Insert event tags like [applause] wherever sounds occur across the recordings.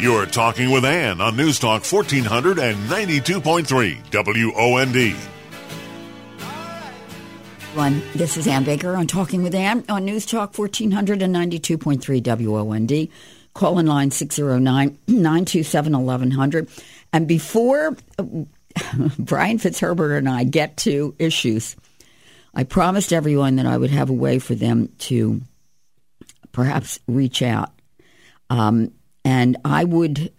You're talking with Anne on News Talk 1492.3 WOND. One, this is Anne Baker on Talking with Anne on News Talk 1492.3 WOND. Call in line 609 927 1100. And before [laughs] Brian Fitzherbert and I get to issues, I promised everyone that I would have a way for them to perhaps reach out. Um, and I would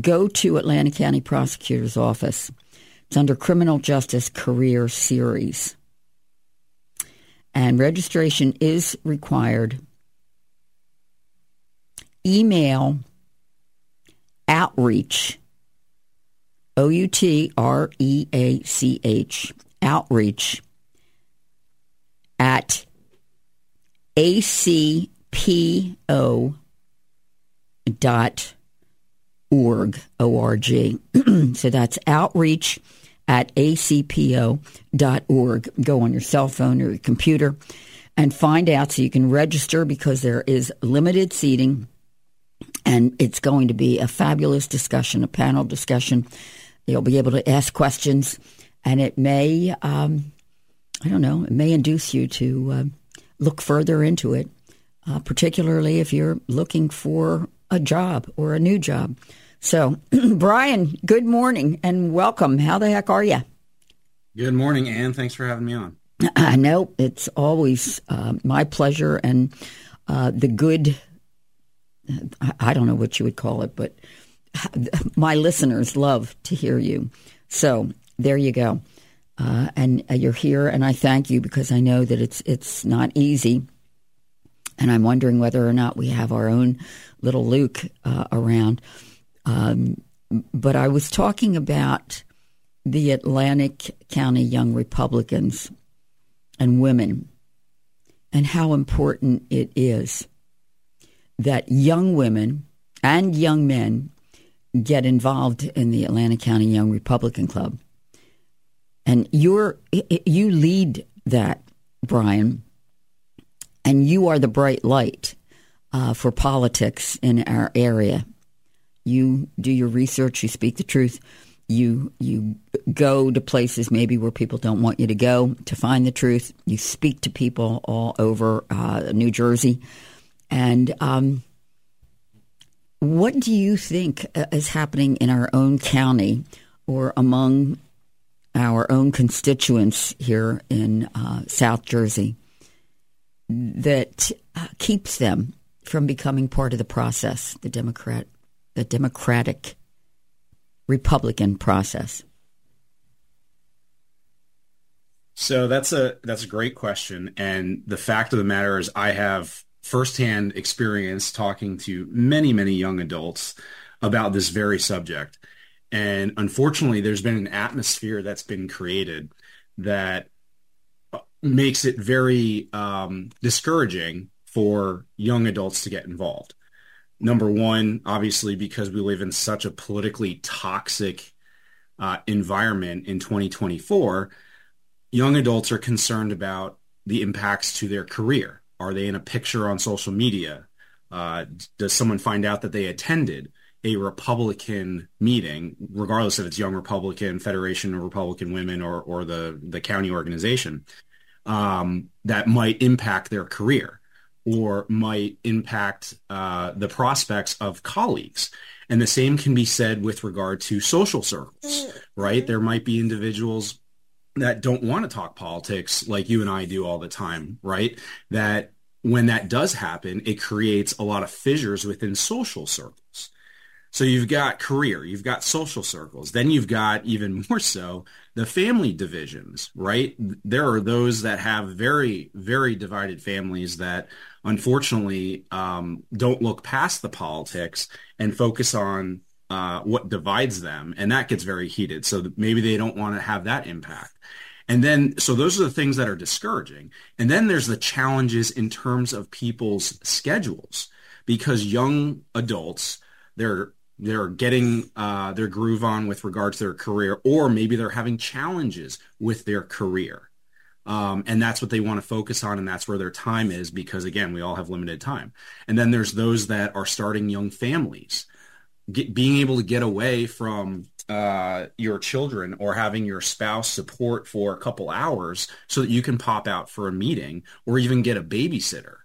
go to Atlantic County Prosecutor's Office. It's under Criminal Justice Career Series. And registration is required. Email outreach, O U T R E A C H, outreach at acpo dot org o-r-g [clears throat] so that's outreach at acpo.org go on your cell phone or your computer and find out so you can register because there is limited seating and it's going to be a fabulous discussion a panel discussion. You'll be able to ask questions and it may um, i don't know it may induce you to uh, look further into it uh, particularly if you're looking for a job or a new job. So, [clears throat] Brian, good morning and welcome. How the heck are you? Good morning, Anne. Thanks for having me on. [clears throat] I know it's always uh, my pleasure and uh, the good. I don't know what you would call it, but [laughs] my listeners love to hear you. So there you go, uh, and uh, you're here, and I thank you because I know that it's it's not easy and I'm wondering whether or not we have our own little Luke uh, around. Um, but I was talking about the Atlantic County Young Republicans and women and how important it is that young women and young men get involved in the Atlantic County Young Republican Club. And you're you lead that, Brian and you are the bright light uh, for politics in our area. You do your research, you speak the truth, you you go to places maybe where people don't want you to go to find the truth. You speak to people all over uh, New Jersey, and um, what do you think uh, is happening in our own county or among our own constituents here in uh, South Jersey? that uh, keeps them from becoming part of the process, the Democrat, the Democratic Republican process? So that's a that's a great question, and the fact of the matter is, I have firsthand experience talking to many many young adults about this very subject, and unfortunately, there's been an atmosphere that's been created that makes it very um, discouraging for young adults to get involved. Number one, obviously, because we live in such a politically toxic uh, environment in 2024, young adults are concerned about the impacts to their career. Are they in a picture on social media? Uh, does someone find out that they attended a Republican meeting, regardless if it's Young Republican, Federation of Republican Women, or or the the county organization? um, that might impact their career or might impact uh, the prospects of colleagues. And the same can be said with regard to social circles, right? There might be individuals that don't want to talk politics like you and I do all the time, right? That when that does happen, it creates a lot of fissures within social circles. So you've got career, you've got social circles, then you've got even more so the family divisions, right? There are those that have very, very divided families that unfortunately um, don't look past the politics and focus on uh, what divides them. And that gets very heated. So maybe they don't want to have that impact. And then, so those are the things that are discouraging. And then there's the challenges in terms of people's schedules because young adults, they're they're getting uh, their groove on with regards to their career, or maybe they're having challenges with their career. Um, and that's what they want to focus on, and that's where their time is because, again, we all have limited time. And then there's those that are starting young families. get, being able to get away from uh, your children or having your spouse support for a couple hours so that you can pop out for a meeting or even get a babysitter.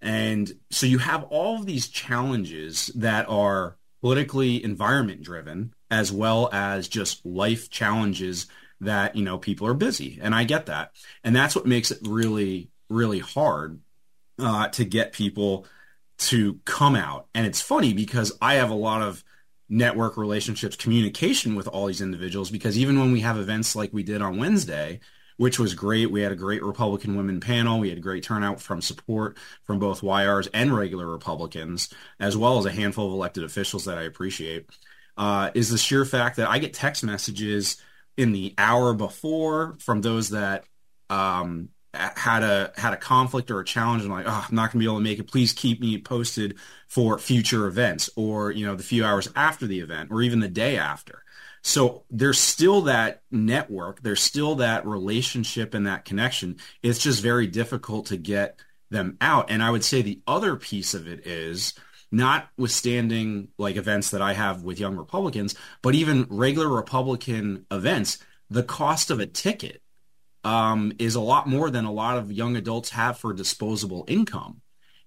And so you have all of these challenges that are politically environment driven as well as just life challenges that, you know, people are busy. And I get that. And that's what makes it really, really hard uh, to get people to come out. And it's funny because I have a lot of network relationships, communication with all these individuals because even when we have events like we did on Wednesday, which was great. We had a great Republican women panel. We had great turnout from support from both YRs and regular Republicans, as well as a handful of elected officials that I appreciate. Uh, is the sheer fact that I get text messages in the hour before from those that um, had a had a conflict or a challenge and like, oh, I'm not gonna be able to make it. Please keep me posted for future events, or you know, the few hours after the event, or even the day after. So there's still that network, there's still that relationship and that connection. It's just very difficult to get them out. And I would say the other piece of it is notwithstanding like events that I have with young Republicans, but even regular Republican events, the cost of a ticket um, is a lot more than a lot of young adults have for disposable income.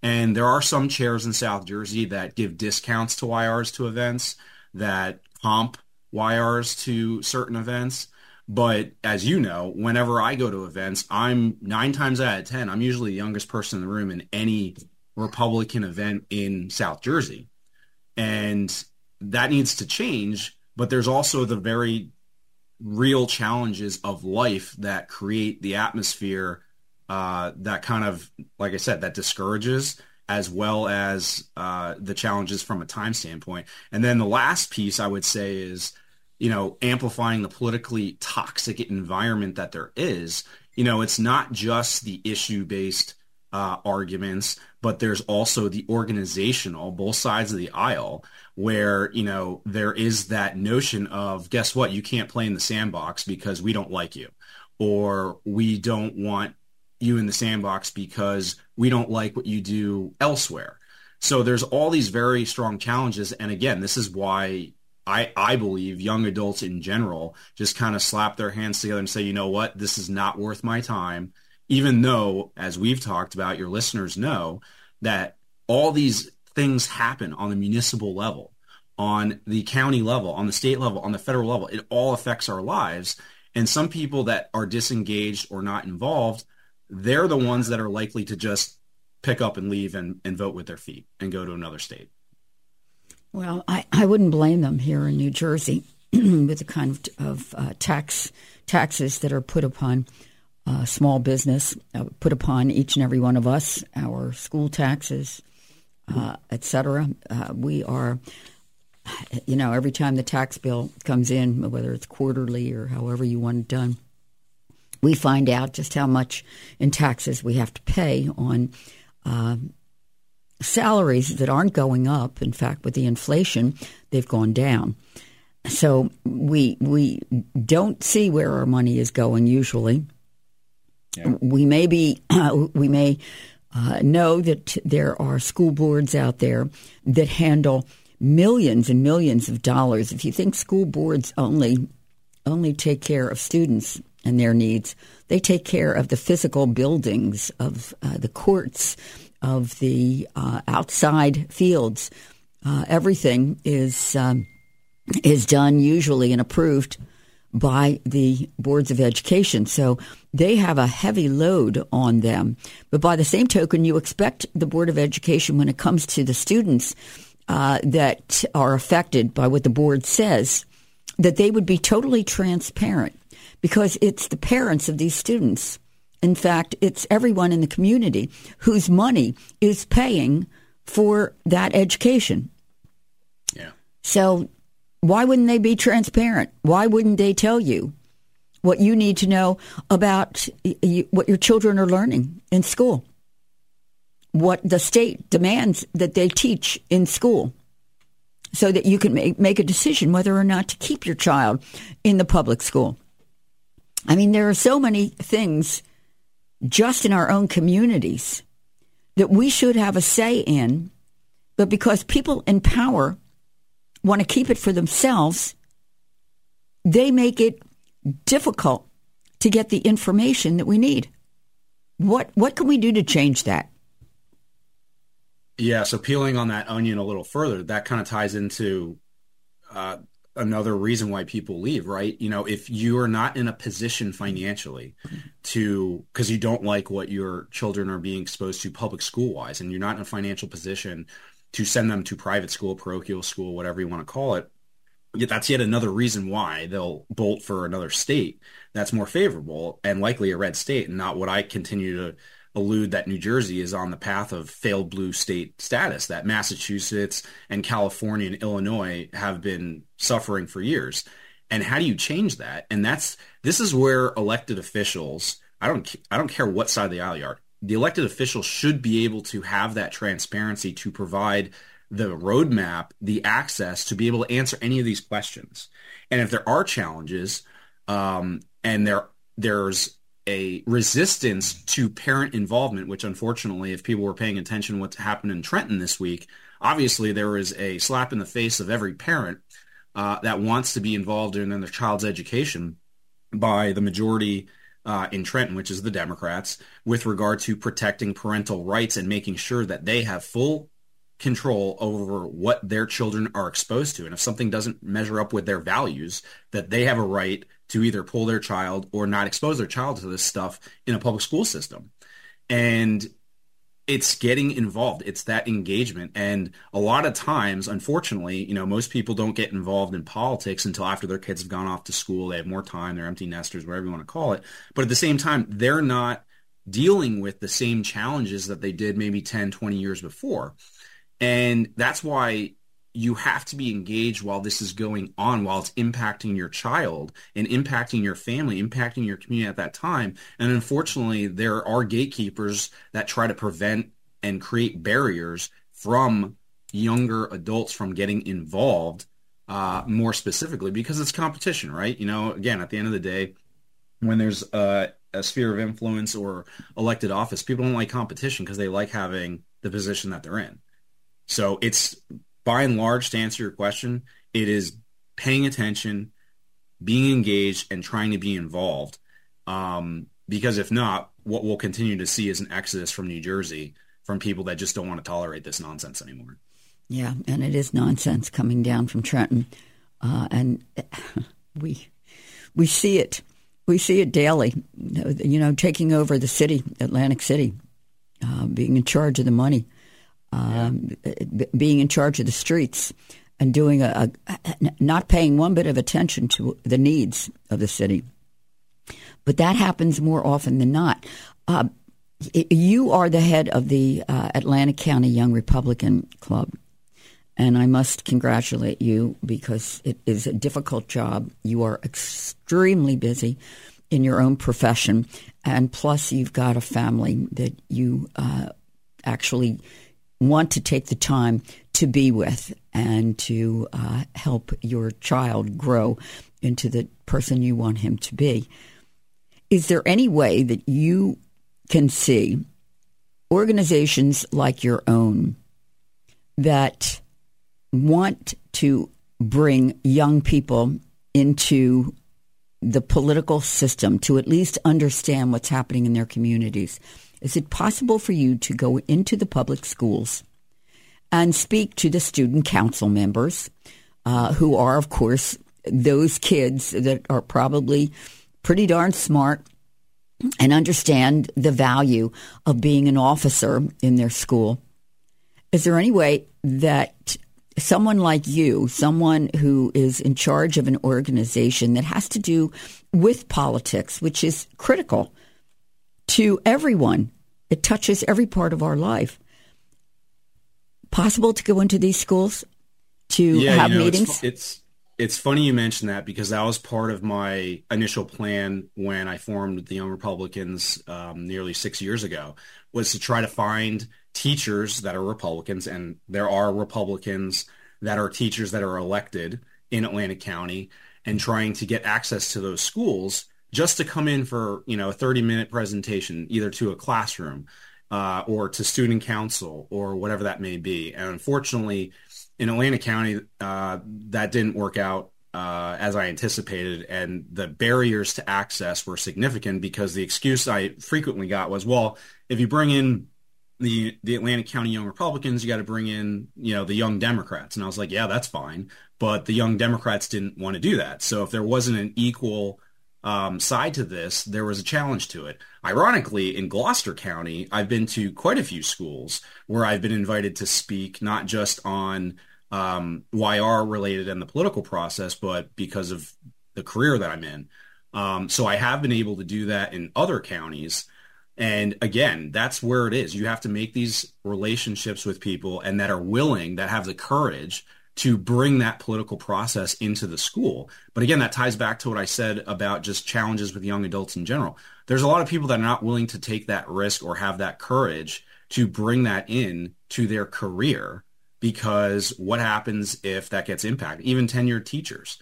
And there are some chairs in South Jersey that give discounts to YRs to events that comp YRs to certain events. But as you know, whenever I go to events, I'm nine times out of 10, I'm usually the youngest person in the room in any Republican event in South Jersey. And that needs to change. But there's also the very real challenges of life that create the atmosphere uh, that kind of, like I said, that discourages as well as uh, the challenges from a time standpoint. And then the last piece I would say is, you know, amplifying the politically toxic environment that there is. You know, it's not just the issue based uh, arguments, but there's also the organizational, both sides of the aisle, where, you know, there is that notion of, guess what, you can't play in the sandbox because we don't like you, or we don't want you in the sandbox because we don't like what you do elsewhere. So there's all these very strong challenges. And again, this is why I, I believe young adults in general just kind of slap their hands together and say, you know what, this is not worth my time. Even though, as we've talked about, your listeners know that all these things happen on the municipal level, on the county level, on the state level, on the federal level. It all affects our lives. And some people that are disengaged or not involved they're the ones that are likely to just pick up and leave and, and vote with their feet and go to another state. Well, I, I wouldn't blame them here in New Jersey [clears throat] with the kind of, of uh, tax taxes that are put upon uh, small business, uh, put upon each and every one of us, our school taxes, uh, et cetera. Uh, we are, you know, every time the tax bill comes in, whether it's quarterly or however you want it done, we find out just how much in taxes we have to pay on uh, salaries that aren't going up. In fact, with the inflation, they've gone down. So we we don't see where our money is going usually. Yeah. We may be uh, [clears throat] we may uh, know that there are school boards out there that handle millions and millions of dollars. If you think school boards only only take care of students and their needs. They take care of the physical buildings, of uh, the courts, of the uh, outside fields. Uh, everything is um, is done usually and approved by the boards of education. So they have a heavy load on them. But by the same token, you expect the board of education when it comes to the students uh, that are affected by what the board says that they would be totally transparent because it's the parents of these students. In fact, it's everyone in the community whose money is paying for that education. Yeah. So why wouldn't they be transparent? Why wouldn't they tell you what you need to know about what your children are learning in school? What the state demands that they teach in school so that you can make, make a decision whether or not to keep your child in the public school. I mean, there are so many things just in our own communities that we should have a say in, but because people in power want to keep it for themselves, they make it difficult to get the information that we need. What what can we do to change that? Yeah, so peeling on that onion a little further, that kind of ties into uh, another reason why people leave, right? You know, if you are not in a position financially to, because you don't like what your children are being exposed to public school wise, and you're not in a financial position to send them to private school, parochial school, whatever you want to call it, that's yet another reason why they'll bolt for another state that's more favorable and likely a red state and not what I continue to allude that New Jersey is on the path of failed blue state status that Massachusetts and California and Illinois have been suffering for years. And how do you change that? And that's this is where elected officials, I don't I don't care what side of the aisle you are. The elected officials should be able to have that transparency to provide the roadmap, the access to be able to answer any of these questions. And if there are challenges, um, and there there's a resistance to parent involvement, which unfortunately, if people were paying attention what's happened in Trenton this week, obviously there is a slap in the face of every parent uh, that wants to be involved in, in their child's education by the majority uh, in Trenton, which is the Democrats, with regard to protecting parental rights and making sure that they have full control over what their children are exposed to. And if something doesn't measure up with their values, that they have a right to either pull their child or not expose their child to this stuff in a public school system. And it's getting involved. It's that engagement. And a lot of times, unfortunately, you know, most people don't get involved in politics until after their kids have gone off to school. They have more time. They're empty nesters, whatever you want to call it. But at the same time, they're not dealing with the same challenges that they did maybe 10, 20 years before. And that's why you have to be engaged while this is going on, while it's impacting your child and impacting your family, impacting your community at that time. And unfortunately, there are gatekeepers that try to prevent and create barriers from younger adults from getting involved uh, more specifically because it's competition, right? You know, again, at the end of the day, when there's a, a sphere of influence or elected office, people don't like competition because they like having the position that they're in. So it's by and large, to answer your question, it is paying attention, being engaged, and trying to be involved. Um, because if not, what we'll continue to see is an exodus from New Jersey from people that just don't want to tolerate this nonsense anymore. Yeah, and it is nonsense coming down from Trenton, uh, and [laughs] we we see it. We see it daily. You know, taking over the city, Atlantic City, uh, being in charge of the money um, being in charge of the streets and doing a, a, not paying one bit of attention to the needs of the city. But that happens more often than not. Uh, you are the head of the uh, Atlantic County Young Republican Club. And I must congratulate you because it is a difficult job. You are extremely busy in your own profession. And plus, you've got a family that you uh, actually want to take the time to be with and to uh, help your child grow into the person you want him to be. Is there any way that you can see organizations like your own that want to bring young people into the political system to at least understand what's happening in their communities? Is it possible for you to go into the public schools and speak to the student council members, uh, who are, of course, those kids that are probably pretty darn smart and understand the value of being an officer in their school? Is there any way that someone like you, someone who is in charge of an organization that has to do with politics, which is critical to everyone. It touches every part of our life. Possible to go into these schools to yeah, have you know, meetings? It's, it's it's funny you mentioned that because that was part of my initial plan when I formed the Young Republicans um, nearly six years ago was to try to find teachers that are Republicans, and there are Republicans that are teachers that are elected in Atlantic County, and trying to get access to those schools just to come in for you know a 30 minute presentation either to a classroom uh, or to student council or whatever that may be. And unfortunately in Atlantic County, uh, that didn't work out uh, as I anticipated, and the barriers to access were significant because the excuse I frequently got was, "Well, if you bring in the the Atlantic County Young Republicans, you got to bring in you know the Young Democrats," and I was like, "Yeah, that's fine," but the Young Democrats didn't want to do that. So if there wasn't an equal um, side to this, there was a challenge to it. Ironically, in Gloucester County, I've been to quite a few schools where I've been invited to speak, not just on um, YR related and the political process, but because of the career that I'm in. Um, so I have been able to do that in other counties. And again, that's where it is. You have to make these relationships with people and that are willing, that have the courage to bring that political process into the school. But again, that ties back to what I said about just challenges with young adults in general. There's a lot of people that are not willing to take that risk or have that courage to bring that in to their career because what happens if that gets impacted? Even tenured teachers.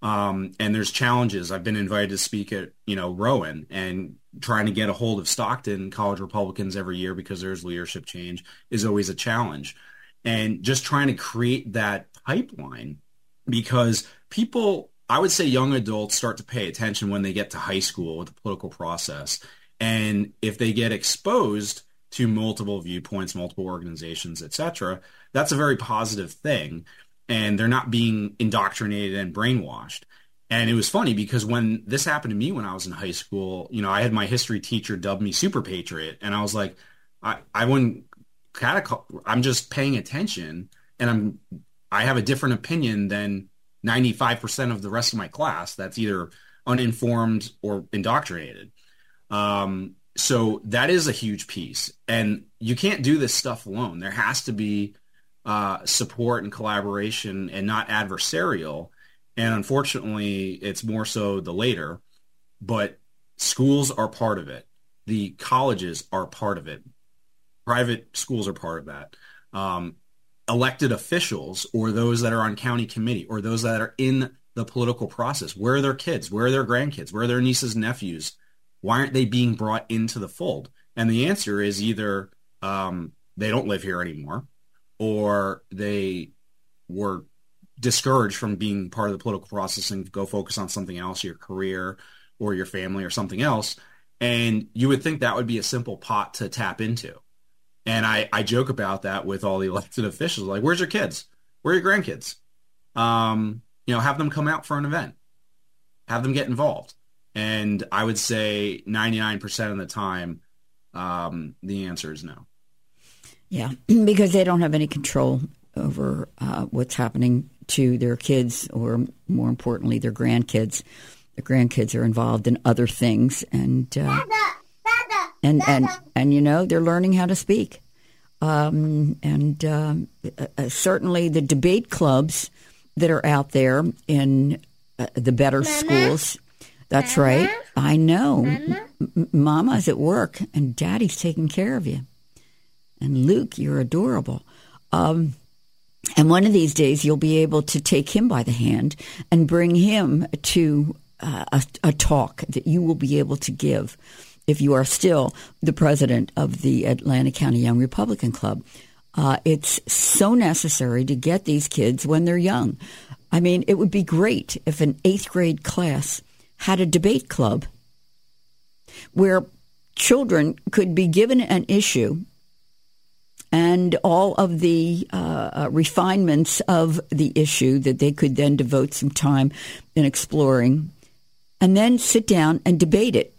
Um, and there's challenges. I've been invited to speak at, you know, Rowan and trying to get a hold of Stockton college Republicans every year because there's leadership change is always a challenge. And just trying to create that pipeline because people, I would say young adults start to pay attention when they get to high school with the political process. And if they get exposed to multiple viewpoints, multiple organizations, etc., that's a very positive thing. And they're not being indoctrinated and brainwashed. And it was funny because when this happened to me when I was in high school, you know, I had my history teacher dub me super patriot. And I was like, I, I wouldn't I'm just paying attention and I'm, I have a different opinion than 95% of the rest of my class that's either uninformed or indoctrinated. Um, so that is a huge piece. And you can't do this stuff alone. There has to be uh, support and collaboration and not adversarial. And unfortunately, it's more so the later. But schools are part of it. The colleges are part of it. Private schools are part of that. Um, elected officials or those that are on county committee or those that are in the political process. Where are their kids? Where are their grandkids? Where are their nieces and nephews? Why aren't they being brought into the fold? And the answer is either um, they don't live here anymore, or they were discouraged from being part of the political process and go focus on something else, your career or your family or something else. And you would think that would be a simple pot to tap into. And I, I joke about that with all the [laughs] elected officials. Like, where's your kids? Where are your grandkids? Um, you know, have them come out for an event. Have them get involved. And I would say 99% of the time, um, the answer is no. Yeah, [clears throat] because they don't have any control over uh, what's happening to their kids, or more importantly, their grandkids. The grandkids are involved in other things, and uh, and and and you know they're learning how to speak. Um, and uh, uh certainly the debate clubs that are out there in uh, the better Mama? schools that's Mama? right. I know. Mama? M- Mama's at work and Daddy's taking care of you. And Luke, you're adorable. Um, and one of these days, you'll be able to take him by the hand and bring him to uh, a, a talk that you will be able to give if you are still the president of the Atlantic County Young Republican Club. Uh, it's so necessary to get these kids when they're young. I mean, it would be great if an eighth grade class had a debate club where children could be given an issue and all of the uh, uh, refinements of the issue that they could then devote some time in exploring and then sit down and debate it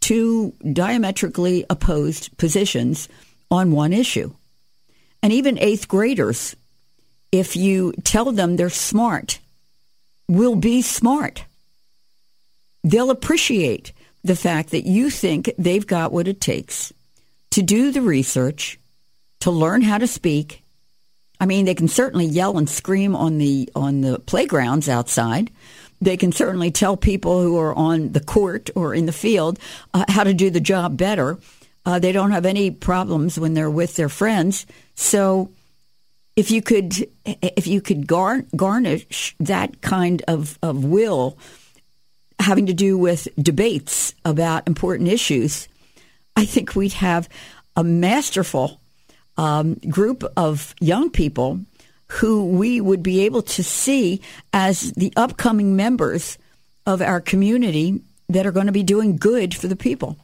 two diametrically opposed positions on one issue. And even eighth graders, if you tell them they're smart, will be smart they'll appreciate the fact that you think they've got what it takes to do the research, to learn how to speak. I mean, they can certainly yell and scream on the on the playgrounds outside. They can certainly tell people who are on the court or in the field uh, how to do the job better. Uh, they don't have any problems when they're with their friends. So, if you could, if you could gar- garnish that kind of, of will having to do with debates about important issues, I think we'd have a masterful um, group of young people who we would be able to see as the upcoming members of our community that are going to be doing good for the people.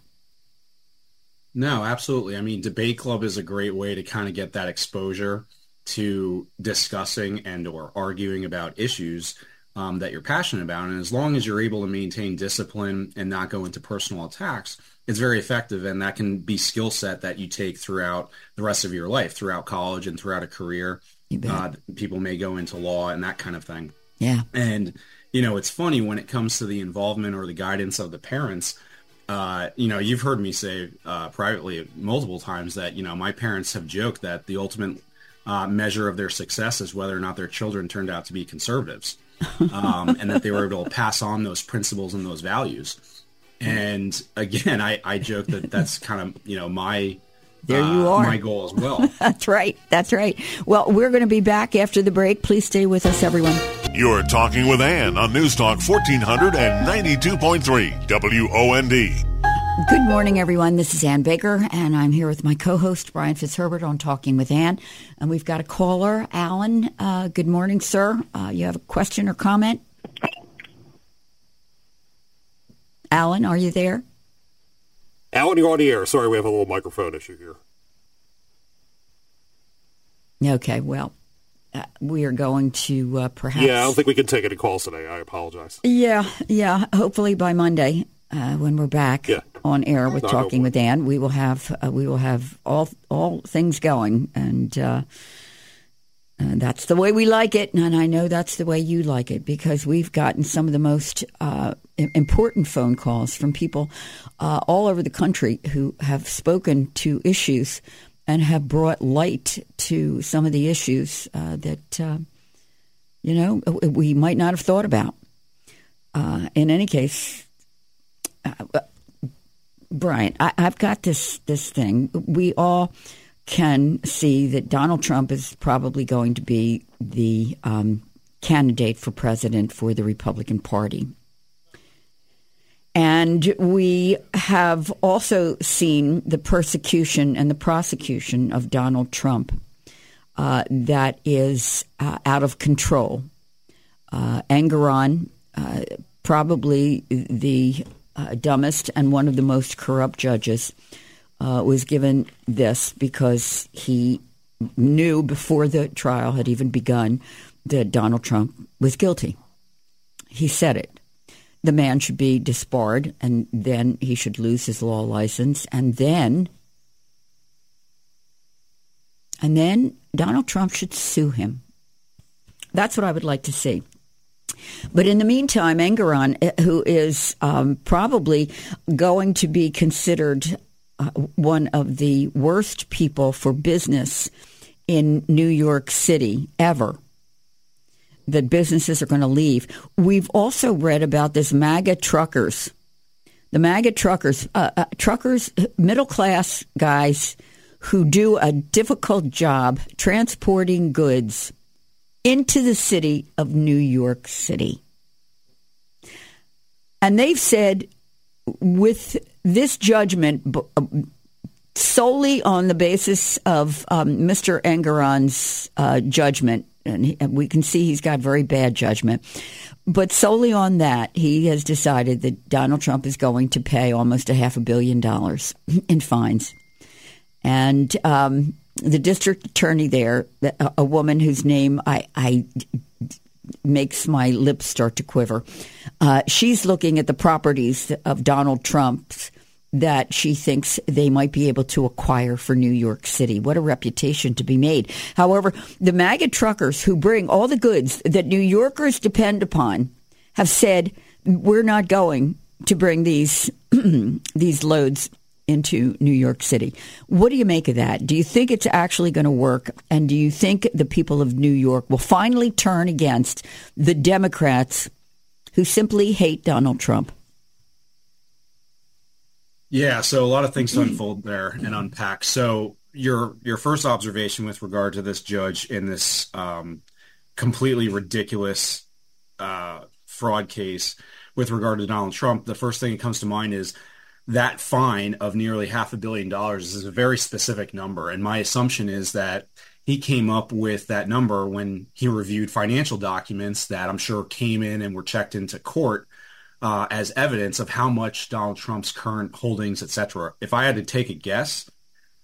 No, absolutely. I mean, debate club is a great way to kind of get that exposure to discussing and or arguing about issues um, that you're passionate about. And as long as you're able to maintain discipline and not go into personal attacks, it's very effective. And that can be skill set that you take throughout the rest of your life, throughout college and throughout a career. Uh, people may go into law and that kind of thing. Yeah. And, you know, it's funny when it comes to the involvement or the guidance of the parents. Uh, you know, you've heard me say uh, privately multiple times that, you know, my parents have joked that the ultimate uh, measure of their success is whether or not their children turned out to be conservatives [laughs] um, and that they were able to pass on those principles and those values. And again, I, I joke that that's kind of, you know, my there you uh, are. My goal as well. [laughs] That's right. That's right. Well, we're going to be back after the break. Please stay with us, everyone. You're talking with Anne on News Talk 1492.3 WOND. Good morning, everyone. This is Anne Baker, and I'm here with my co-host Brian Fitzherbert on Talking with Anne. And we've got a caller, Alan. Uh, good morning, sir. Uh, you have a question or comment? Alan, are you there? Alan, you're on the air. Sorry, we have a little microphone issue here. Okay, well, uh, we are going to uh, perhaps. Yeah, I don't think we can take any calls today. I apologize. Yeah, yeah. Hopefully by Monday, uh, when we're back yeah. on air with talking with Anne, we will have uh, we will have all all things going, and, uh, and that's the way we like it. And I know that's the way you like it because we've gotten some of the most uh, important phone calls from people uh, all over the country who have spoken to issues and have brought light to some of the issues uh, that you know we might not have thought about. in any case, uh, Brian, I, have got this this thing. We all can see that Donald Trump is probably going to be the um, candidate for president for the Republican Party. And we have also seen the persecution and the prosecution of Donald Trump uh, that is uh, out of control. Uh, Engoron, uh, probably the uh, dumbest and one of the most corrupt judges, uh, was given this because he knew before the trial had even begun that Donald Trump was guilty. He said it. The man should be disbarred, and then he should lose his law license, and then, and then Donald Trump should sue him. That's what I would like to see. But in the meantime, Engoron, eh, who is um, probably going to be considered uh, one of the worst people for business in New York City ever, that businesses are going to leave. We've also read about this MAGA truckers. The MAGA truckers, uh, uh, truckers, middle class guys who do a difficult job transporting goods into the city of New York City. And they've said with this judgment uh, solely on the basis of um, Mr. Engoron's uh, judgment, and, he, and we can see he's got very bad judgment, but solely on that, he has decided that Donald Trump is going to pay almost a half a billion dollars in fines. And um, the district attorney there, a woman whose name I, I makes my lips start to quiver. Uh, she's looking at the properties of Donald Trump's that she thinks they might be able to acquire for New York City. What a reputation to be made. However, the MAGA truckers who bring all the goods that New Yorkers depend upon have said, we're not going to bring these [clears throat] these loads into New York City. What do you make of that? Do you think it's actually going to work? And do you think the people of New York will finally turn against the Democrats who simply hate Donald Trump? Yeah, so a lot of things to unfold there and unpack. So your your first observation with regard to this judge in this um, completely ridiculous uh, fraud case with regard to Donald Trump, the first thing that comes to mind is that fine of nearly half a billion dollars is a very specific number. And my assumption is that he came up with that number when he reviewed financial documents that I'm sure came in and were checked into court uh, as evidence of how much Donald Trump's current holdings, etc. If I had to take a guess,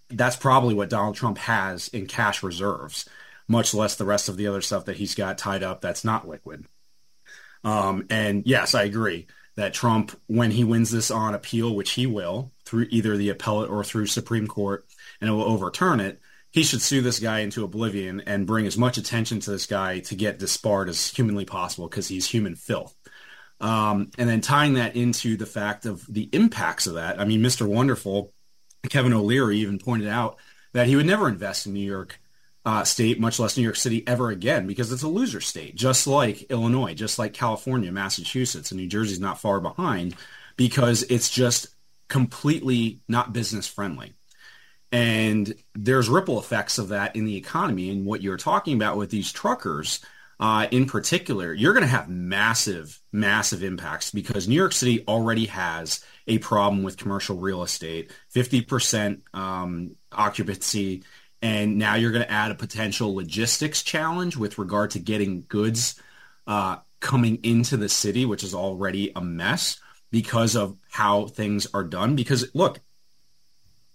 that's probably what Donald Trump has in cash reserves, much less the rest of the other stuff that he's got tied up that's not liquid. Um, and yes, I agree that Trump, when he wins this on appeal, which he will through either the appellate or through Supreme Court, and it will overturn it, he should sue this guy into oblivion and bring as much attention to this guy to get disbarred as humanly possible because he's human filth. Um, and then tying that into the fact of the impacts of that. I mean, Mr. Wonderful, Kevin O'Leary even pointed out that he would never invest in New York uh, State, much less New York City, ever again because it's a loser state, just like Illinois, just like California, Massachusetts, and New Jersey's not far behind because it's just completely not business friendly. And there's ripple effects of that in the economy. And what you're talking about with these truckers, uh, in particular, you're going to have massive, massive impacts because New York City already has a problem with commercial real estate, 50% um, occupancy. And now you're going to add a potential logistics challenge with regard to getting goods uh, coming into the city, which is already a mess because of how things are done. Because look,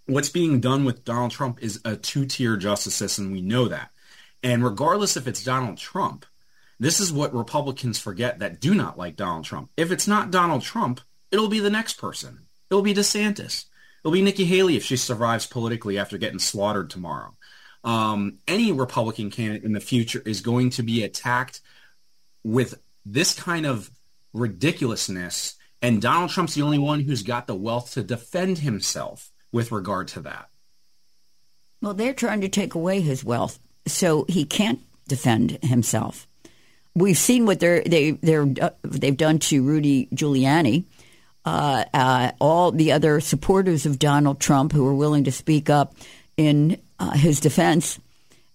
what's being done with Donald Trump is a two tier justice system. We know that. And regardless if it's Donald Trump, this is what Republicans forget that do not like Donald Trump. If it's not Donald Trump, it'll be the next person. It'll be DeSantis. It'll be Nikki Haley if she survives politically after getting slaughtered tomorrow. Um, any Republican candidate in the future is going to be attacked with this kind of ridiculousness. And Donald Trump's the only one who's got the wealth to defend himself with regard to that? Well, they're trying to take away his wealth, so he can't defend himself. We've seen what they're they they're uh, they've done to Rudy Giuliani. Uh, uh, all the other supporters of Donald Trump who are willing to speak up in uh, his defense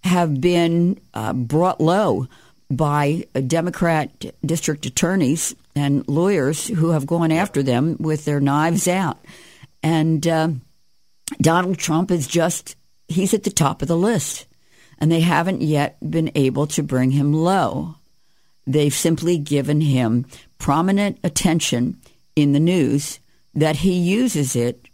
have been uh, brought low by Democrat district attorneys and lawyers who have gone after them with their knives out. And uh, Donald Trump is just, he's at the top of the list. And they haven't yet been able to bring him low. They've simply given him prominent attention in the news that he uses it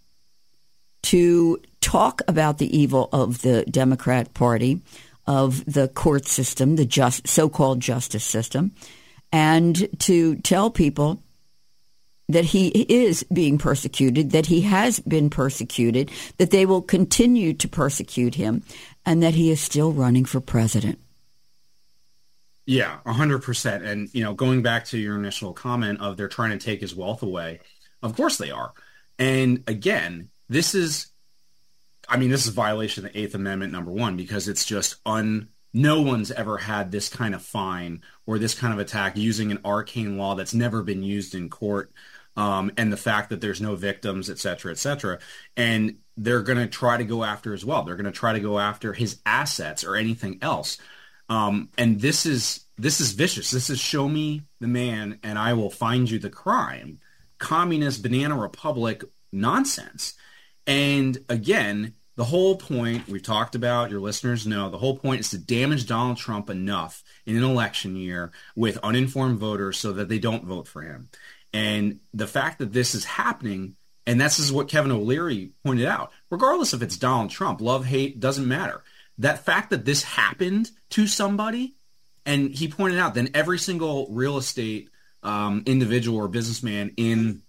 to talk about the evil of the Democrat Party, of the court system, the just so-called justice system, and to tell people that he is being persecuted, that he has been persecuted, that they will continue to persecute him, and that he is still running for president. Yeah, 100%. And, you know, going back to your initial comment of they're trying to take his wealth away, of course they are. And again, this is, I mean, this is violation of the Eighth Amendment, number one, because it's just un. No one's ever had this kind of fine or this kind of attack using an arcane law that's never been used in court um, and the fact that there's no victims, et cetera, et cetera. And they're going to try to go after as well. They're going to try to go after his assets or anything else. Um, and this is this is vicious. This is show me the man, and I will find you the crime. Communist banana republic nonsense. And again, the whole point we've talked about, your listeners know, the whole point is to damage Donald Trump enough in an election year with uninformed voters so that they don't vote for him. And the fact that this is happening, and this is what Kevin O'Leary pointed out, regardless if it's Donald Trump, love, hate, doesn't matter. That fact that this happened to somebody, and he pointed out, then every single real estate um, individual or businessman in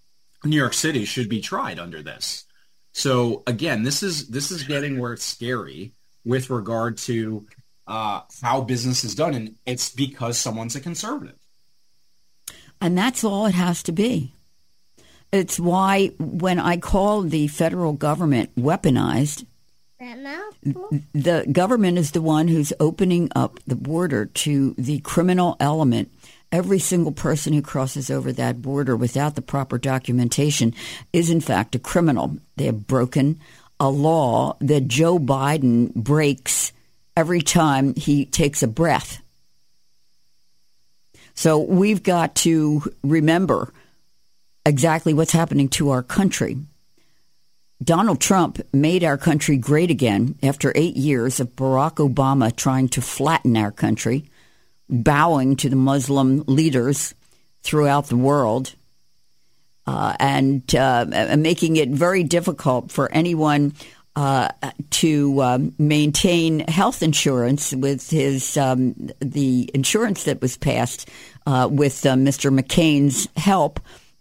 New York City should be tried under this. So again, this is this is getting where it's scary with regard to uh, how business is done, and it's because someone's a conservative. And that's all it has to be. It's why when I call the federal government weaponized, the government is the one who's opening up the border to the criminal element. Every single person who crosses over that border without the proper documentation is, in fact, a criminal. They have broken a law that Joe Biden breaks every time he takes a breath. So we've got to remember exactly what's happening to our country. Donald Trump made our country great again after eight years of Barack Obama trying to flatten our country, bowing to the Muslim leaders throughout the world, uh, and uh, making it very difficult for anyone uh, to um, maintain health insurance with his um, the insurance that was passed uh, with uh, Mr. McCain's help.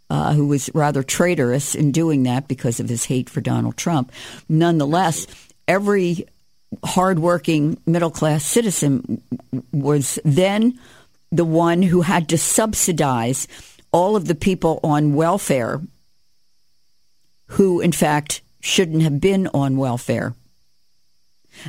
Uh, who was rather traitorous in doing that because of his hate for Donald Trump. Nonetheless, every hardworking middle class citizen was then the one who had to subsidize all of the people on welfare who, in fact, shouldn't have been on welfare.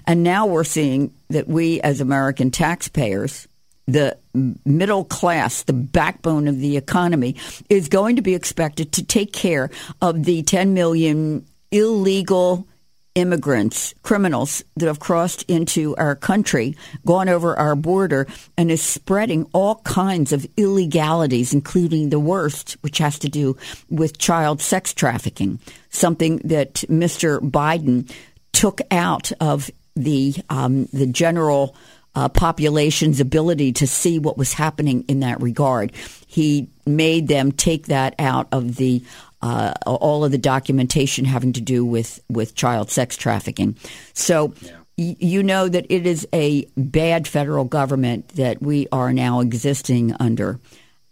And now we're seeing that we, as American taxpayers, the middle class, the backbone of the economy, is going to be expected to take care of the 10 million illegal immigrants, criminals that have crossed into our country, gone over our border, and is spreading all kinds of illegalities, including the worst, which has to do with child sex trafficking, something that Mr. Biden took out of the um, the general uh, population's ability to see what was happening in that regard. He made them take that out of the uh, all of the documentation having to do with, with child sex trafficking. So yeah. y- you know that it is a bad federal government that we are now existing under.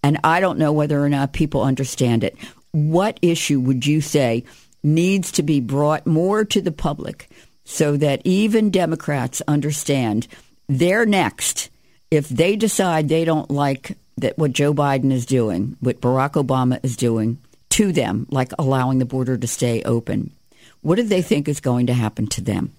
And I don't know whether or not people understand it. What issue would you say needs to be brought more to the public so that even Democrats understand they're next if they decide they don't like that what Joe Biden is doing, what Barack Obama is doing, to them, like allowing the border to stay open. What do they think is going to happen to them?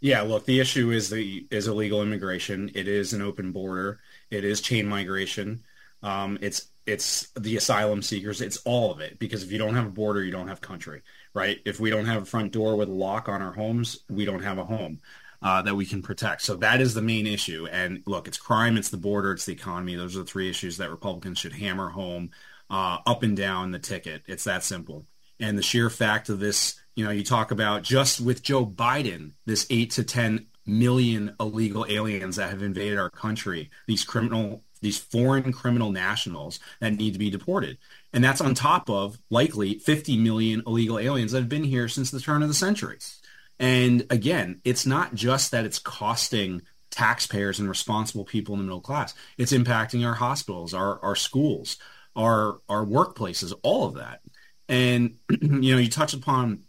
Yeah, look, the issue is the is illegal immigration. It is an open border. It is chain migration. Um, it's it's the asylum seekers. It's all of it because if you don't have a border, you don't have country, right? If we don't have a front door with a lock on our homes, we don't have a home uh, that we can protect. So that is the main issue. And look, it's crime, it's the border, it's the economy. Those are the three issues that Republicans should hammer home uh, up and down the ticket. It's that simple. And the sheer fact of this, you know, you talk about just with Joe Biden, this eight to 10 million illegal aliens that have invaded our country, these criminal, these foreign criminal nationals that need to be deported. And that's on top of likely 50 million illegal aliens that have been here since the turn of the century. And again, it's not just that it's costing taxpayers and responsible people in the middle class. It's impacting our hospitals, our, our schools, our our workplaces, all of that. And [clears throat] you know, you touch upon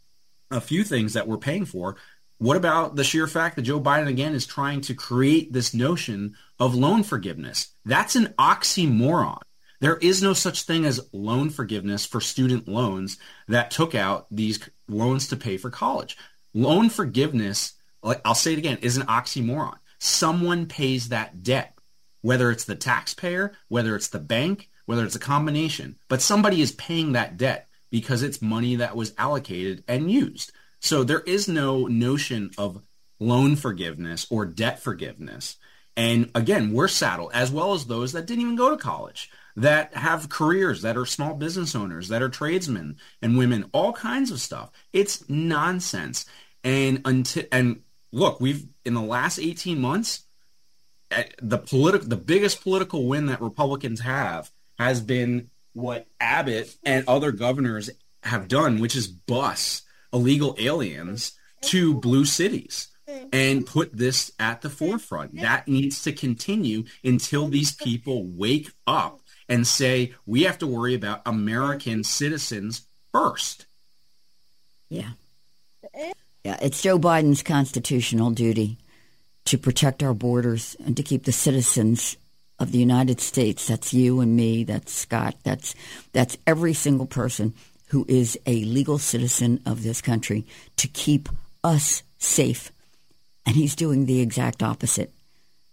a few things that we're paying for. What about the sheer fact that Joe Biden again is trying to create this notion of loan forgiveness? That's an oxymoron. There is no such thing as loan forgiveness for student loans that took out these loans to pay for college. Loan forgiveness, I'll say it again, is an oxymoron. Someone pays that debt, whether it's the taxpayer, whether it's the bank, whether it's a combination, but somebody is paying that debt because it's money that was allocated and used. So there is no notion of loan forgiveness or debt forgiveness. And again, we're saddled as well as those that didn't even go to college, that have careers, that are small business owners, that are tradesmen and women, all kinds of stuff. It's nonsense. And until and look, we've in the last 18 months, eh, the political the biggest political win that Republicans have has been what Abbott and other governors have done, which is bus illegal aliens to blue cities and put this at the forefront. That needs to continue until these people wake up and say, we have to worry about American citizens first. Yeah. Yeah, it's Joe Biden's constitutional duty to protect our borders and to keep the citizens of the United States. That's you and me. That's Scott. That's that's every single person who is a legal citizen of this country to keep us safe. And he's doing the exact opposite.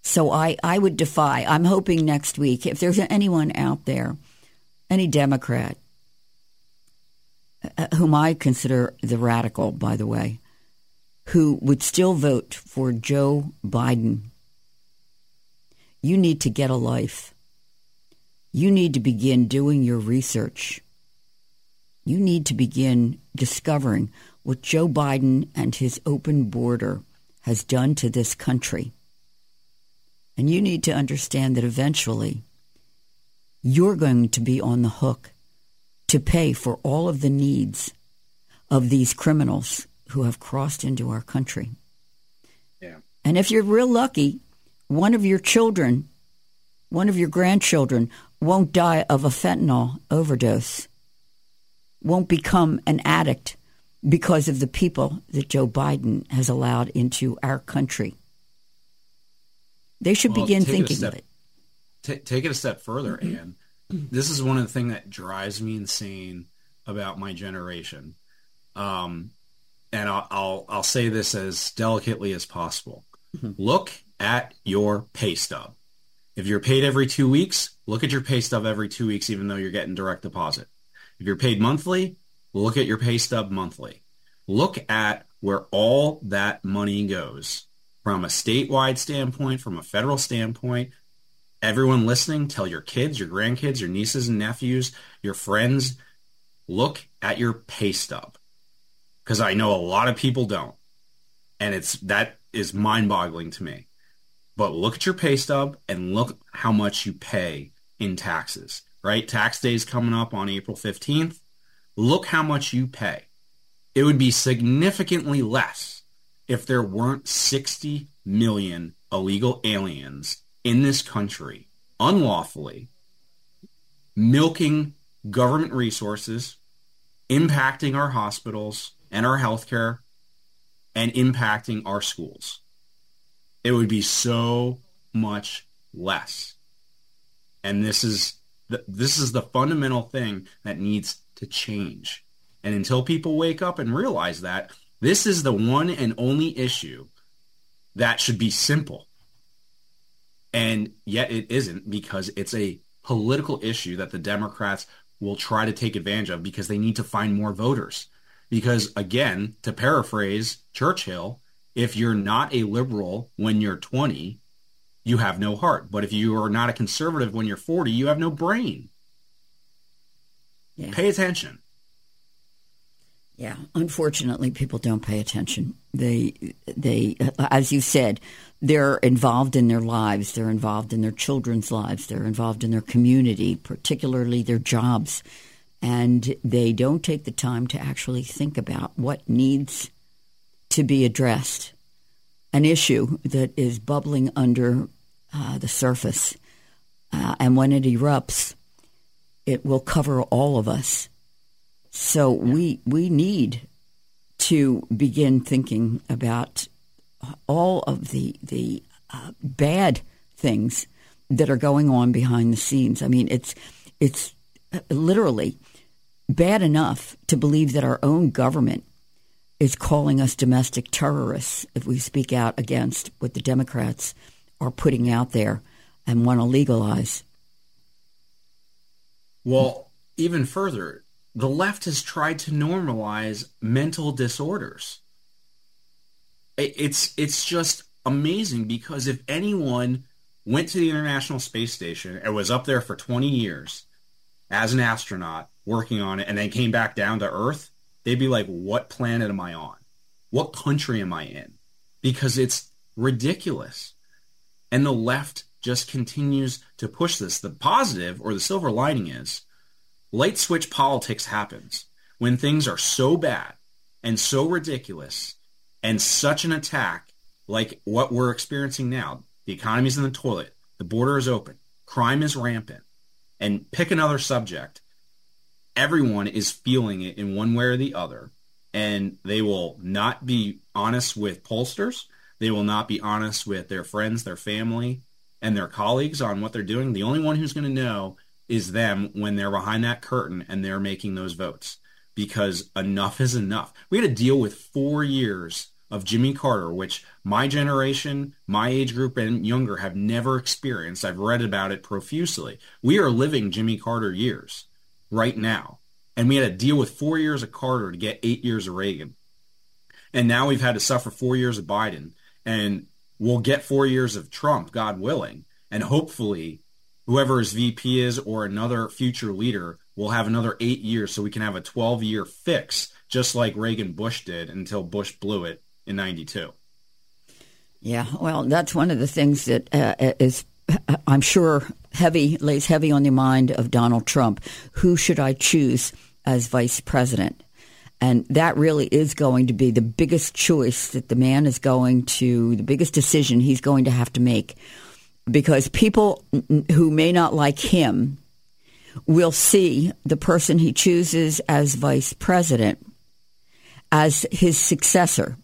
So I, I would defy, I'm hoping next week, if there's anyone out there, any Democrat, uh, whom I consider the radical, by the way, who would still vote for Joe Biden you need to get a life. You need to begin doing your research. You need to begin discovering what Joe Biden and his open border has done to this country. And you need to understand that eventually you're going to be on the hook to pay for all of the needs of these criminals who have crossed into our country. Yeah. And if you're real lucky, one of your children, one of your grandchildren, won't die of a fentanyl overdose, won't become an addict because of the people that Joe Biden has allowed into our country. They should Well, begin take it a thinking step- of it. Ta take it a step further, Anne. This is one of the things that drives me insane about my generation. Um, and I'll, I'll I'll say this as delicately as possible. Mm-hmm. Look at your pay stub. If you're paid every two weeks, look at your pay stub every two weeks, even though you're getting direct deposit. If you're paid monthly, look at your pay stub monthly. Look at where all that money goes from a statewide standpoint, from a federal standpoint, everyone listening, tell your kids, your grandkids, your nieces and nephews, your friends, look at your pay stub. Because I know a lot of people don't. And it's that is mind boggling to me. But look at your pay stub and look how much you pay in taxes, right? Tax day is coming up on April 15th. Look how much you pay. It would be significantly less if there weren't 60 million illegal aliens in this country unlawfully milking government resources, impacting our hospitals and our healthcare, and impacting our schools. It would be so much less. And this is the, this is the fundamental thing that needs to change. And until people wake up and realize that, this is the one and only issue that should be simple. And yet it isn't because it's a political issue that the Democrats will try to take advantage of because they need to find more voters. Because again, to paraphrase Churchill, if you're not a liberal when you're 20, you have no heart. But if you are not a conservative when you're 40, you have no brain. Yeah. Pay attention. Yeah, unfortunately, people don't pay attention. They, they, uh, as you said, they're involved in their lives. They're involved in their children's lives. They're involved in their community, particularly their jobs, and they don't take the time to actually think about what needs to be addressed. An issue that is bubbling under uh, the surface, uh, and when it erupts, it will cover all of us. So we we need to begin thinking about all of the the uh, bad things that are going on behind the scenes. I mean, it's it's uh, literally bad enough to believe that our own government is calling us domestic terrorists if we speak out against what the Democrats are putting out there and want to legalize. Well, even further, the left has tried to normalize mental disorders. It's it's just amazing because if anyone went to the International Space Station and was up there for 20 years as an astronaut working on it and then came back down to Earth, they'd be like, "What planet am I on? What country am I in?" Because it's ridiculous. And the left just continues to push this. The positive or the silver lining is light switch politics happens when things are so bad and so ridiculous and such an attack like what we're experiencing now. The economy's in the toilet, the border is open, crime is rampant, and pick another subject. Everyone is feeling it in one way or the other, and they will not be honest with pollsters. They will not be honest with their friends, their family, and their colleagues on what they're doing. The only one who's going to know is them when they're behind that curtain and they're making those votes because enough is enough. We had to deal with four years of Jimmy Carter, which my generation, my age group, and younger have never experienced. I've read about it profusely. We are living Jimmy Carter years right now. And we had to deal with four years of Carter to get eight years of Reagan. And now we've had to suffer four years of Biden. And we'll get four years of Trump, God willing. And hopefully, whoever his VP is or another future leader will have another eight years so we can have a 12 year fix just like Reagan Bush did until Bush blew it in 92. Yeah, well, that's one of the things that uh, is, I'm sure, heavy, lays heavy on the mind of Donald Trump. Who should I choose as vice president? And that really is going to be the biggest choice that the man is going to, the biggest decision he's going to have to make. Because people who may not like him will see the person he chooses as vice president as his successor,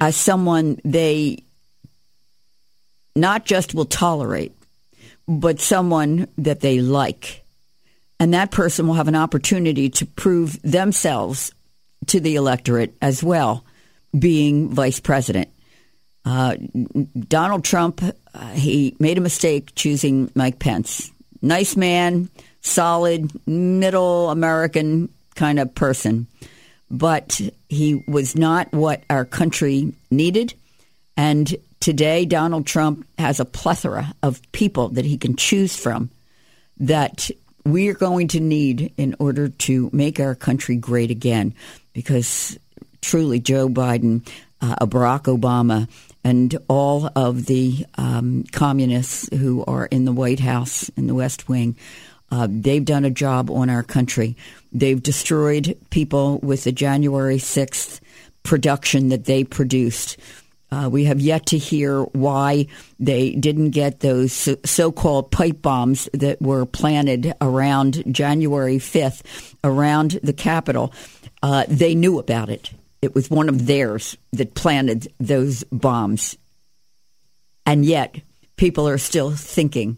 as someone they not just will tolerate, but someone that they like. And that person will have an opportunity to prove themselves to the electorate as well, being vice president. Uh, Donald Trump, uh, he made a mistake choosing Mike Pence. Nice man, solid, middle American kind of person. But he was not what our country needed. And today, Donald Trump has a plethora of people that he can choose from that we are going to need in order to make our country great again. Because truly, Joe Biden, uh, Barack Obama, and all of the um, communists who are in the White House in the West Wing uh, they've done a job on our country. They've destroyed people with the January 6th production that they produced. Uh, we have yet to hear why they didn't get those so called pipe bombs that were planted around January 5th around the Capitol. Uh, they knew about it. It was one of theirs that planted those bombs. And yet, people are still thinking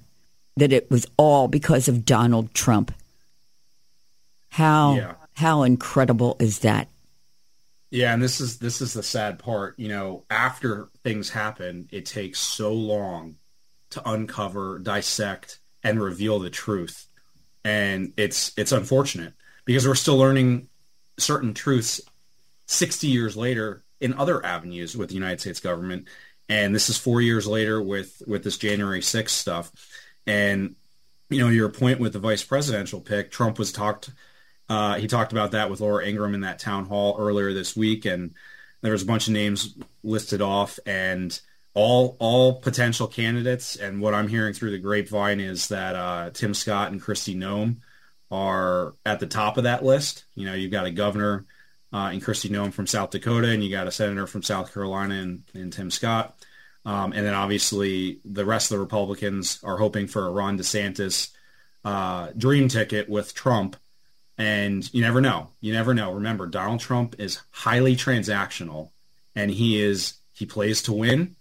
that it was all because of Donald Trump. How yeah. how incredible is that? Yeah, and this is this is the sad part. You know, after things happen, it takes so long to uncover, dissect, and reveal the truth. And it's it's unfortunate because we're still learning certain truths 60 years later in other avenues with the United States government. And this is four years later with with this January 6th stuff. And you know, your point with the vice presidential pick, Trump was talked. Uh, he talked about that with Laura Ingraham in that town hall earlier this week, and there was a bunch of names listed off, and all all potential candidates. And what I'm hearing through the grapevine is that uh, Tim Scott and Kristi Noem are at the top of that list. You know, you've got a governor uh, in Kristi Noem from South Dakota, and you got a senator from South Carolina and, and Tim Scott. Um, and then obviously the rest of the Republicans are hoping for a Ron DeSantis uh, dream ticket with Trump. And you never know. You never know. Remember, Donald Trump is highly transactional, and he is he plays to win.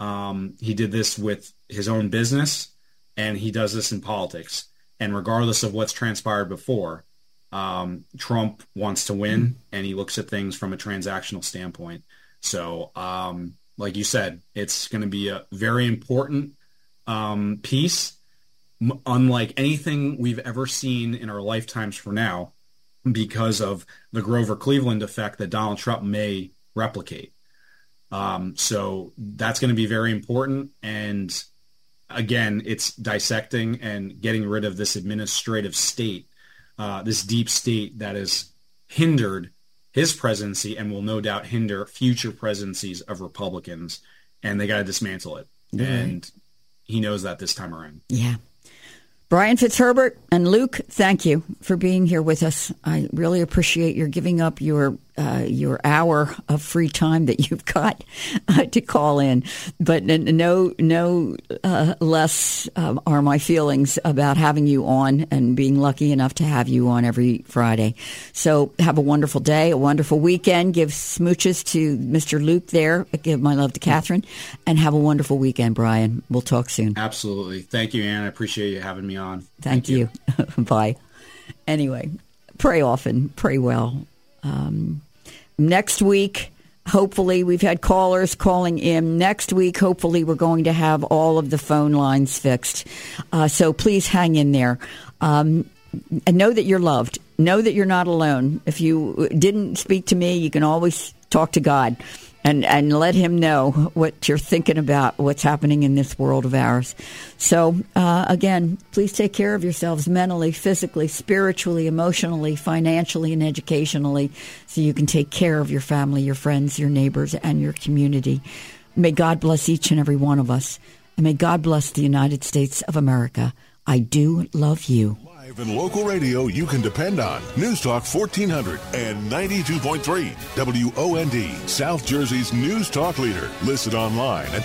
Um, he did this with his own business, and he does this in politics. And regardless of what's transpired before, um, Trump wants to win, and he looks at things from a transactional standpoint. So um, like you said, it's going to be a very important um, piece, unlike anything we've ever seen in our lifetimes for now, because of the Grover Cleveland effect that Donald Trump may replicate. Um, so that's going to be very important. And again, it's dissecting and getting rid of this administrative state, uh, this deep state that has hindered his presidency and will no doubt hinder future presidencies of Republicans. And they got to dismantle it. Right. And he knows that this time around. Yeah. Brian Fitzherbert and Luke, thank you for being here with us. I really appreciate your giving up your uh, your hour of free time that you've got uh, to call in. But no, no uh, less um, are my feelings about having you on and being lucky enough to have you on every Friday. So have a wonderful day, a wonderful weekend. Give smooches to Mr. Luke there. Give my love to Catherine, and have a wonderful weekend, Brian. We'll talk soon. Absolutely. Thank you, Anne. I appreciate you having me on. Thank, Thank you. you. [laughs] Bye. Anyway, pray often, pray well. Um, next week, hopefully, we've had callers calling in. Next week, hopefully, we're going to have all of the phone lines fixed. Uh, so please hang in there. Um, and know that you're loved. Know that you're not alone. If you didn't speak to me, you can always talk to God. And and let him know what you're thinking about what's happening in this world of ours. So uh, again, please take care of yourselves mentally, physically, spiritually, emotionally, financially, and educationally, so you can take care of your family, your friends, your neighbors, and your community. May God bless each and every one of us, and may God bless the United States of America. I do love you. Live and local radio you can depend on. News Talk 1400 and 92.3 WOND, South Jersey's News Talk leader. Listen online at